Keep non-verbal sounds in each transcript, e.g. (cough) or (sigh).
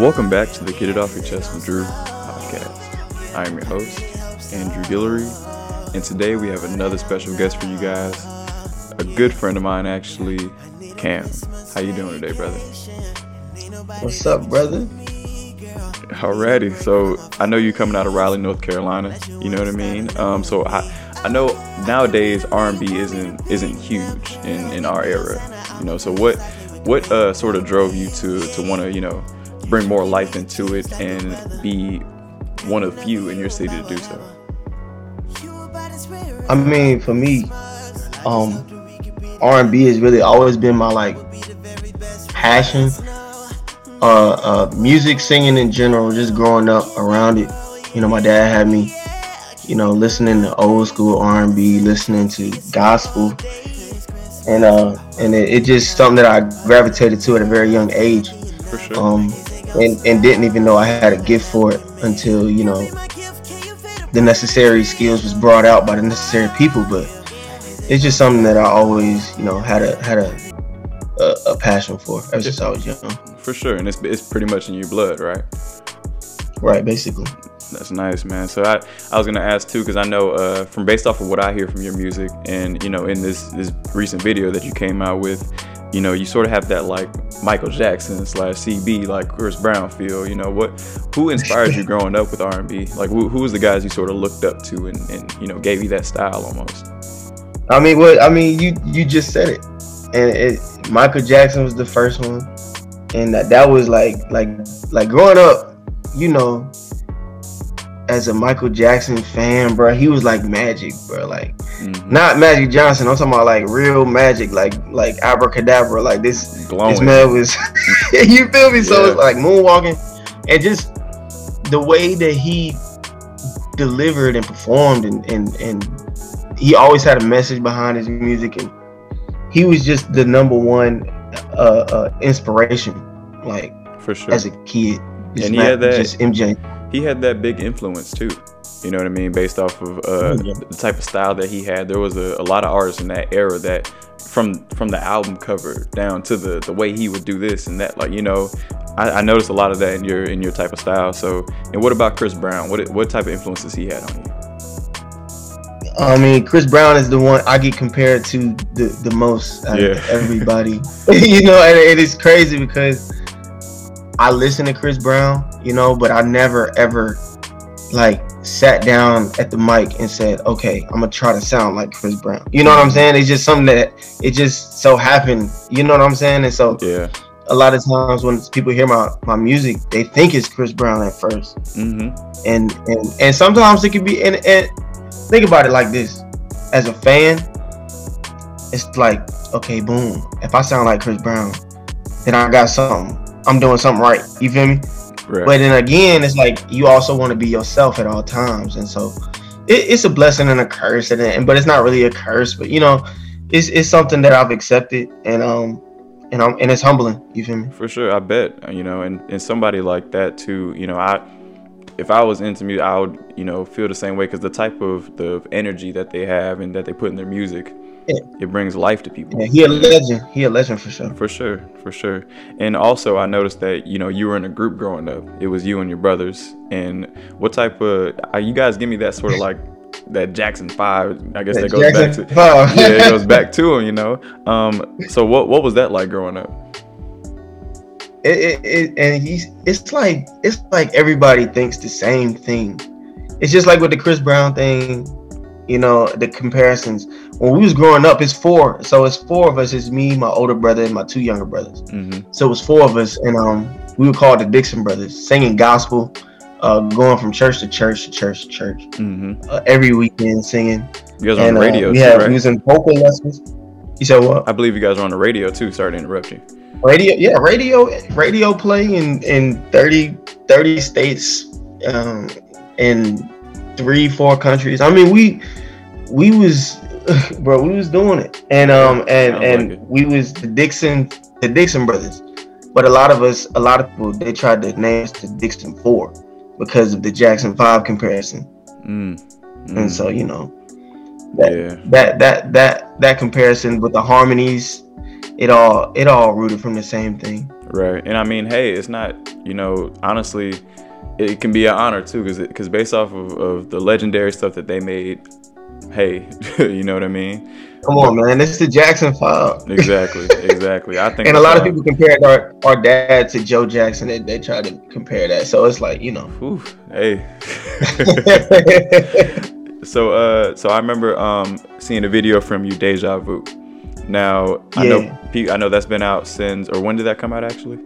Welcome back to the Get It Off Your Chest with Drew podcast. I am your host, Andrew Guillory, and today we have another special guest for you guys. A good friend of mine, actually, Cam. How you doing today, brother? What's up, brother? Alrighty, so I know you're coming out of Raleigh, North Carolina. You know what I mean? Um, so I, I know nowadays R&B isn't isn't huge in, in our era. You know, so what what uh, sort of drove you to to want to you know bring more life into it and be one of few in your city to do so? I mean, for me, um, R&B has really always been my like passion uh, uh, music, singing in general, just growing up around it. You know, my dad had me, you know, listening to old school R&B, listening to gospel, and uh, and it, it just something that I gravitated to at a very young age. For sure. Um, and, and didn't even know I had a gift for it until you know the necessary skills was brought out by the necessary people. But it's just something that I always, you know, had a had a a, a passion for ever since I was young. For sure, and it's it's pretty much in your blood, right? Right, basically. That's nice, man. So I, I was gonna ask too, because I know uh, from based off of what I hear from your music, and you know, in this this recent video that you came out with, you know, you sort of have that like Michael Jackson slash CB, like Chris Brown feel. You know, what who inspired you (laughs) growing up with R&B? Like, who who was the guys you sort of looked up to, and and you know, gave you that style almost? I mean, what I mean, you you just said it, and it, Michael Jackson was the first one, and that, that was like like like growing up, you know, as a Michael Jackson fan, bro, he was like magic, bro. Like Mhm. not Magic Johnson. I'm talking about like real magic, like like abracadabra. Like this Glowing. this man was. (laughs) you feel me? So it's like moonwalking, and just the way that he delivered and performed, and and and he always had a message behind his music, and he was just the number one uh, uh inspiration, like For sure. as a kid. Just And he had that- just MJ. He had that big influence too. You know what I mean? Based off of uh, Yeah. the type of style that he had, there was a, a lot of artists in that era that, from from the album cover down to the the way he would do this and that, like you know, I, I noticed a lot of that in your in your type of style. So, and what about Chris Brown? What what type of influences he had on you? I mean, Chris Brown is the one I get compared to the, the most out of Yeah. (laughs) everybody. (laughs) you know, and it is crazy because I listen to Chris Brown, you know, but I never ever like sat down at the mic and said, okay, I'm gonna try to sound like Chris Brown. You know what I'm saying? It's just something that it just so happened. You know what I'm saying? And so Yeah. a lot of times when people hear my, my music, they think it's Chris Brown at first Mm-hmm. and and and sometimes it can be and, and think about it like this as a fan it's like okay boom if i sound like chris brown then i got something i'm doing something right you feel me Right. but then again it's like you also want to be yourself at all times and so it, it's a blessing and a curse and, and but it's not really a curse but you know it's, it's something that i've accepted and um and I'm, and it's humbling you feel me For sure, I bet you know, and, and somebody like that too. You know, I if I was into music, I would you know feel the same way because the type of the energy that they have and that they put in their music, Yeah. it brings life to people. yeah, he a legend he a legend for sure For sure, for sure. And also, I noticed that you know you were in a group growing up. It was you and your brothers. And what type of? Uh, you guys give me that sort of like that Jackson Five. I guess that goes Jackson back to. Five. (laughs) yeah, it goes (laughs) back to him. You know. Um. So what what was that like growing up? It, it, it and he's it's like it's like everybody thinks the same thing it's just like with the chris brown thing you know the comparisons when we was growing up it's four so it's four of us it's me my older brother and my two younger brothers Mm-hmm. so it was four of us and um we were called the dixon brothers singing gospel uh going from church to church to church to church Mm-hmm. uh, every weekend singing You guys were on and the uh, radio we too, had right? we was in vocal lessons you said what I believe you guys are on the radio too. Sorry to interrupt you. radio yeah radio radio play in in 30 30 states um in three four countries i mean we we was (laughs) bro we was doing it and um and and it. we was the dixon the dixon brothers but a lot of us a lot of people they tried to name us the dixon four because of the jackson five comparison Mm. and Mm. so you know that yeah, that that that that comparison with the harmonies it all it all rooted from the same thing. Right. And I mean, hey, it's not, you know, honestly, it can be an honor too, because because based off of, of the legendary stuff that they made, hey, (laughs) you know what I mean? Come on, man, it's the Jackson Five. Exactly, (laughs) exactly. I think, and a lot of people compare our, our dad to Joe Jackson. They, they try to compare that, so it's like you know. Whew, hey. (laughs) so uh, so I remember um seeing a video from you, Deja Vu. Now I know I know that's been out since, or when did that come out actually?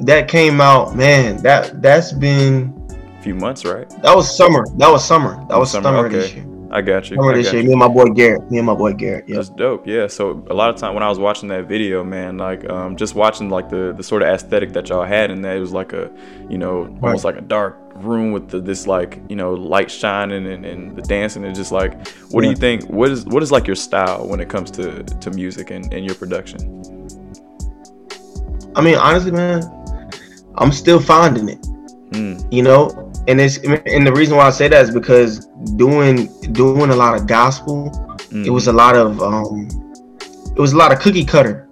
That came out, man. That that's been a few months, right? That was summer. That was summer. That was summer, summer okay. this year. I got you. Summer I this year. You. Me and my boy Garrett. Me and my boy Garrett. Yeah. That's dope. Yeah. So a lot of time when I was watching that video, man, like um, just watching like the the sort of aesthetic that y'all had in that, it was like a, you know, right. almost like a dark room with the, this like you know light shining and, and the dancing and just like what yeah. do you think what is what is like your style when it comes to to music and, and your production i mean honestly man i'm still finding it mm. you know and it's and the reason why i say that is because doing doing a lot of gospel mm. it was a lot of um it was a lot of cookie cutter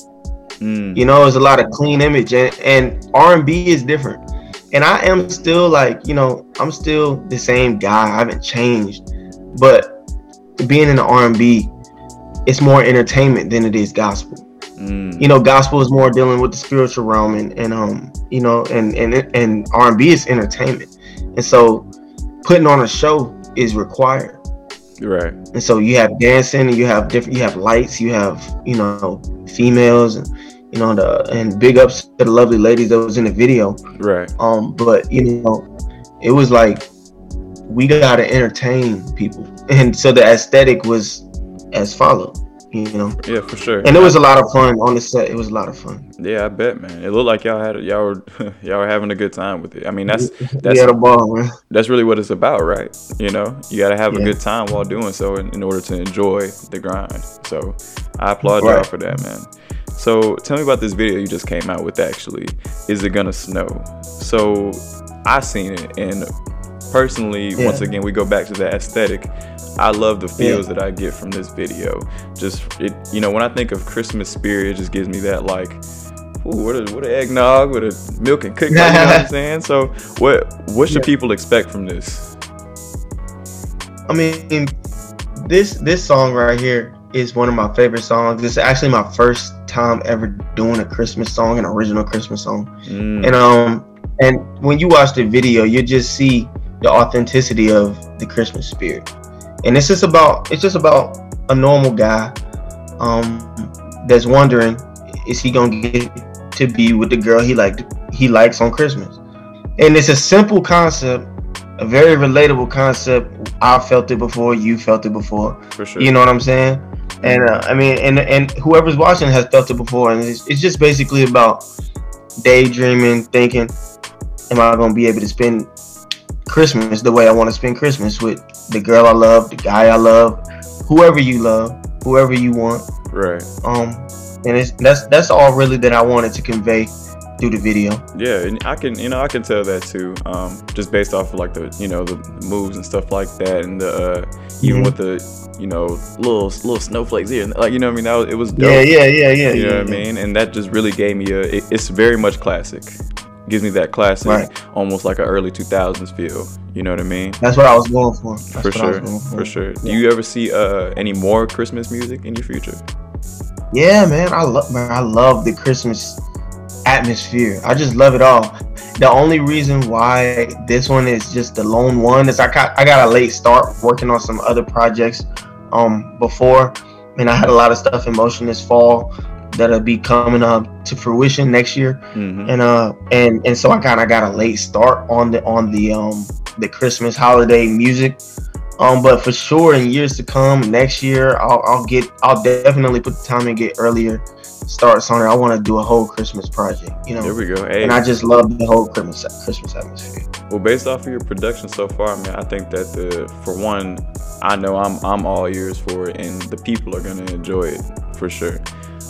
mm. you know it was a lot of clean image and and r&b is different and I am still like, you know, I'm still the same guy. I haven't changed. But being in the R&B, it's more entertainment than it is gospel. Mm. You know, gospel is more dealing with the spiritual realm, and, and um, you know, and and and R&B is entertainment, and so putting on a show is required. Right. And so you have dancing, and you have different, you have lights, you have you know females, and you know, the and big ups to the lovely ladies that was in the video. Right. Um, but you know, it was like we gotta entertain people, (laughs) and so the aesthetic was as follows. You know. Yeah, for sure. And it was a lot of fun on the set. It was a lot of fun. Yeah, I bet, man. It looked like y'all had y'all were (laughs) y'all were having a good time with it. I mean, that's (laughs) that's we a ball, man. That's really what it's about, right? You know, you got to have yeah. a good time while doing so in, in, order to enjoy the grind. So, I applaud right. y'all for that, man. So tell me about this video you just came out with actually. Is it gonna snow? So I seen it and personally, yeah. once again, we go back to the aesthetic. I love the feels yeah. that I get from this video. Just it, you know, when I think of Christmas spirit, it just gives me that like, ooh, what a what a eggnog with a milk and cookie. you know what I'm (laughs) saying? So what what should yeah. people expect from this? I mean, this this song right here is one of my favorite songs. It's actually my first time ever doing a Christmas song, an original Christmas song. Mm. And um and when you watch the video, you just see the authenticity of the Christmas spirit. And it's just about it's just about a normal guy um that's wondering is he gonna get to be with the girl he like he likes on Christmas. And it's a simple concept, a very relatable concept. I felt it before, you felt it before. For sure. You know what I'm saying? And uh, I mean, and and whoever's watching has felt it before, and it's, it's just basically about daydreaming, thinking, "Am I gonna be able to spend Christmas the way I want to spend Christmas with the girl I love, the guy I love, whoever you love, whoever you want?" Right. Um, and it's that's that's all really that I wanted to convey through the video. Yeah, and I can you know I can tell that too. Um, just based off of like the you know the moves and stuff like that, and the uh, even mm-hmm. with the you know, little little snowflakes here, like you know what I mean. That was, it was dope. Yeah, yeah, yeah, yeah. You yeah, know what yeah. I mean? And that just really gave me a. It, it's very much classic. Gives me that classic, right. almost like an early two thousands feel. You know what I mean? That's what I was going for. That's for sure, for. for. sure. Yeah. Do you ever see uh, any more Christmas music in your future? Yeah, man. I love man. I love the Christmas atmosphere. I just love it all. The only reason why this one is just the lone one is I got I got a late start working on some other projects um before, and I had a lot of stuff in motion this fall that'll be coming up to fruition next year, mm-hmm. and uh and and so I kind of got a late start on the on the um the Christmas holiday music. Um, but for sure, in years to come, next year, I'll, I'll get, I'll definitely put the time and get earlier starts on it. I want to do a whole Christmas project. You know. There we go. Hey. And I just love the whole Christmas Christmas atmosphere. Well, based off of your production so far, man, I think that the for one, I know I'm I'm all ears for it, and the people are gonna enjoy it for sure.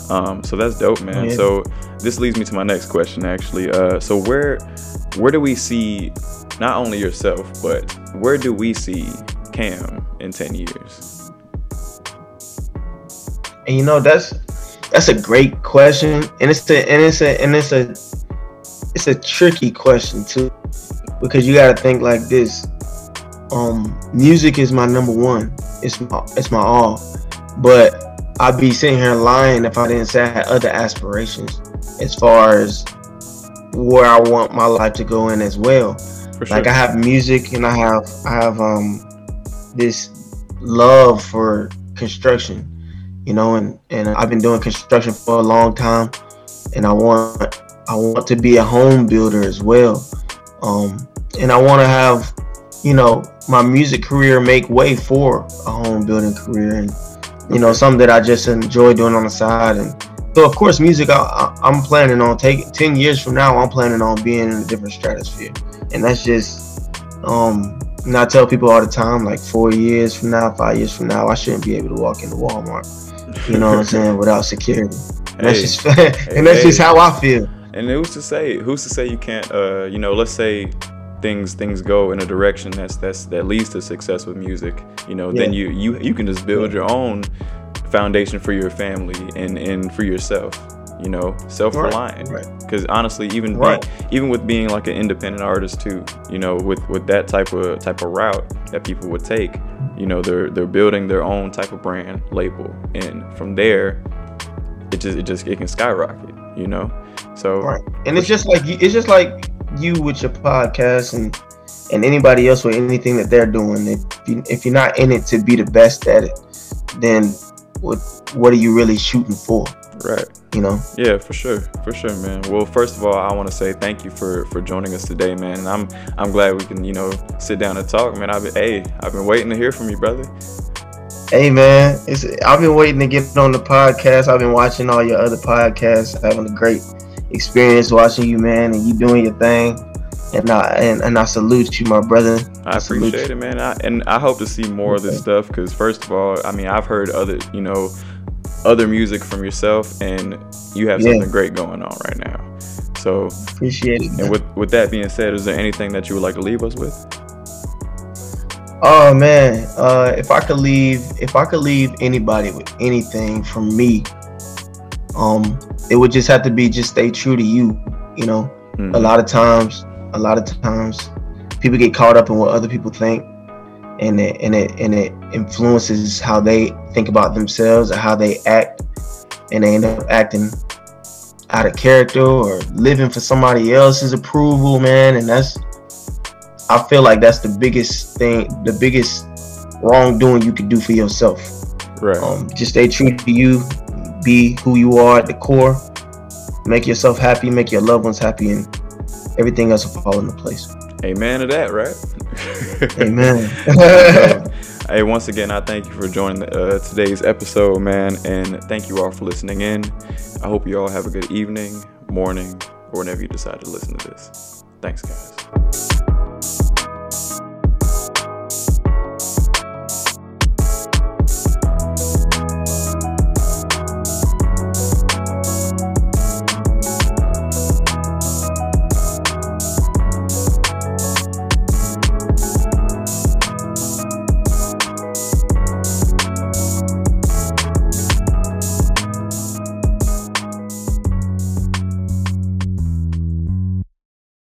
Um, so that's dope, man. Yeah. So this leads me to my next question, actually. Uh, so where where do we see not only yourself, but where do we see Cam in ten years? And you know that's that's a great question, and it's a and it's a and it's a it's a tricky question too, because you got to think like this. Um, music is my number one. It's my it's my all, but I'd be sitting here lying if I didn't say I had other aspirations as far as where I want my life to go in as well. Sure. Like I have music and I have I have um this love for construction, you know, and and I've been doing construction for a long time, and I want I want to be a home builder as well, um, and I want to have, you know, my music career make way for a home building career, and you know, something that I just enjoy doing on the side, and so of course, music I, am planning on taking ten years from now. I'm planning on being in a different stratosphere, and that's just um and I tell people all the time, like four years from now, five years from now, I shouldn't be able to walk into Walmart. You know what I'm saying? Without security. And (laughs) hey, that's just and that's hey. just how I feel. And who's to say? Who's to say you can't? Uh, you know, let's say things things go in a direction that's that's that leads to success with music. You know, yeah. then you you you can just build your own foundation for your family and and for yourself you know, self-reliant. Right. Because right. honestly, even right. being, even with being like an independent artist too, you know, with with that type of type of route that people would take, you know, they're they're building their own type of brand label, and from there, it just it just it can skyrocket, you know. So right, and it's just like it's just like you with your podcast and and anybody else with anything that they're doing. If you, if you're not in it to be the best at it, then what what are you really shooting for? Right. You know. Yeah, for sure, for sure, man. Well, first of all, I want to say thank you for for joining us today, man. And I'm I'm glad we can you know sit down and talk, man. I've been hey, I've been waiting to hear from you, brother. Hey man, it's I've been waiting to get on the podcast. I've been watching all your other podcasts, having a great experience watching you, man, and you doing your thing. And I and, and I salute you, my brother. I, I appreciate it, man. I, and I hope to see more okay. of this stuff because first of all, I mean, I've heard other, you know, other music from yourself, and you have yeah. something great going on right now. So appreciate it. Man. And with with that being said, is there anything that you would like to leave us with? Oh man, uh, if I could leave, if I could leave anybody with anything from me, um, it would just have to be just stay true to you. You know, mm-hmm. a lot of times, a lot of times, people get caught up in what other people think, and it and it and it influences how they think about themselves or how they act, and they end up acting out of character or living for somebody else's approval, man. And that's I feel like that's the biggest thing, the biggest wrongdoing you could do for yourself. Right. Um, just stay true to you, be who you are at the core, make yourself happy, make your loved ones happy, and everything else will fall into place. Amen to that, right? Amen. (laughs) hey, once again, I thank you for joining uh, today's episode, man, and thank you all for listening in. I hope you all have a good evening, morning, or whenever you decide to listen to this. Thanks, guys.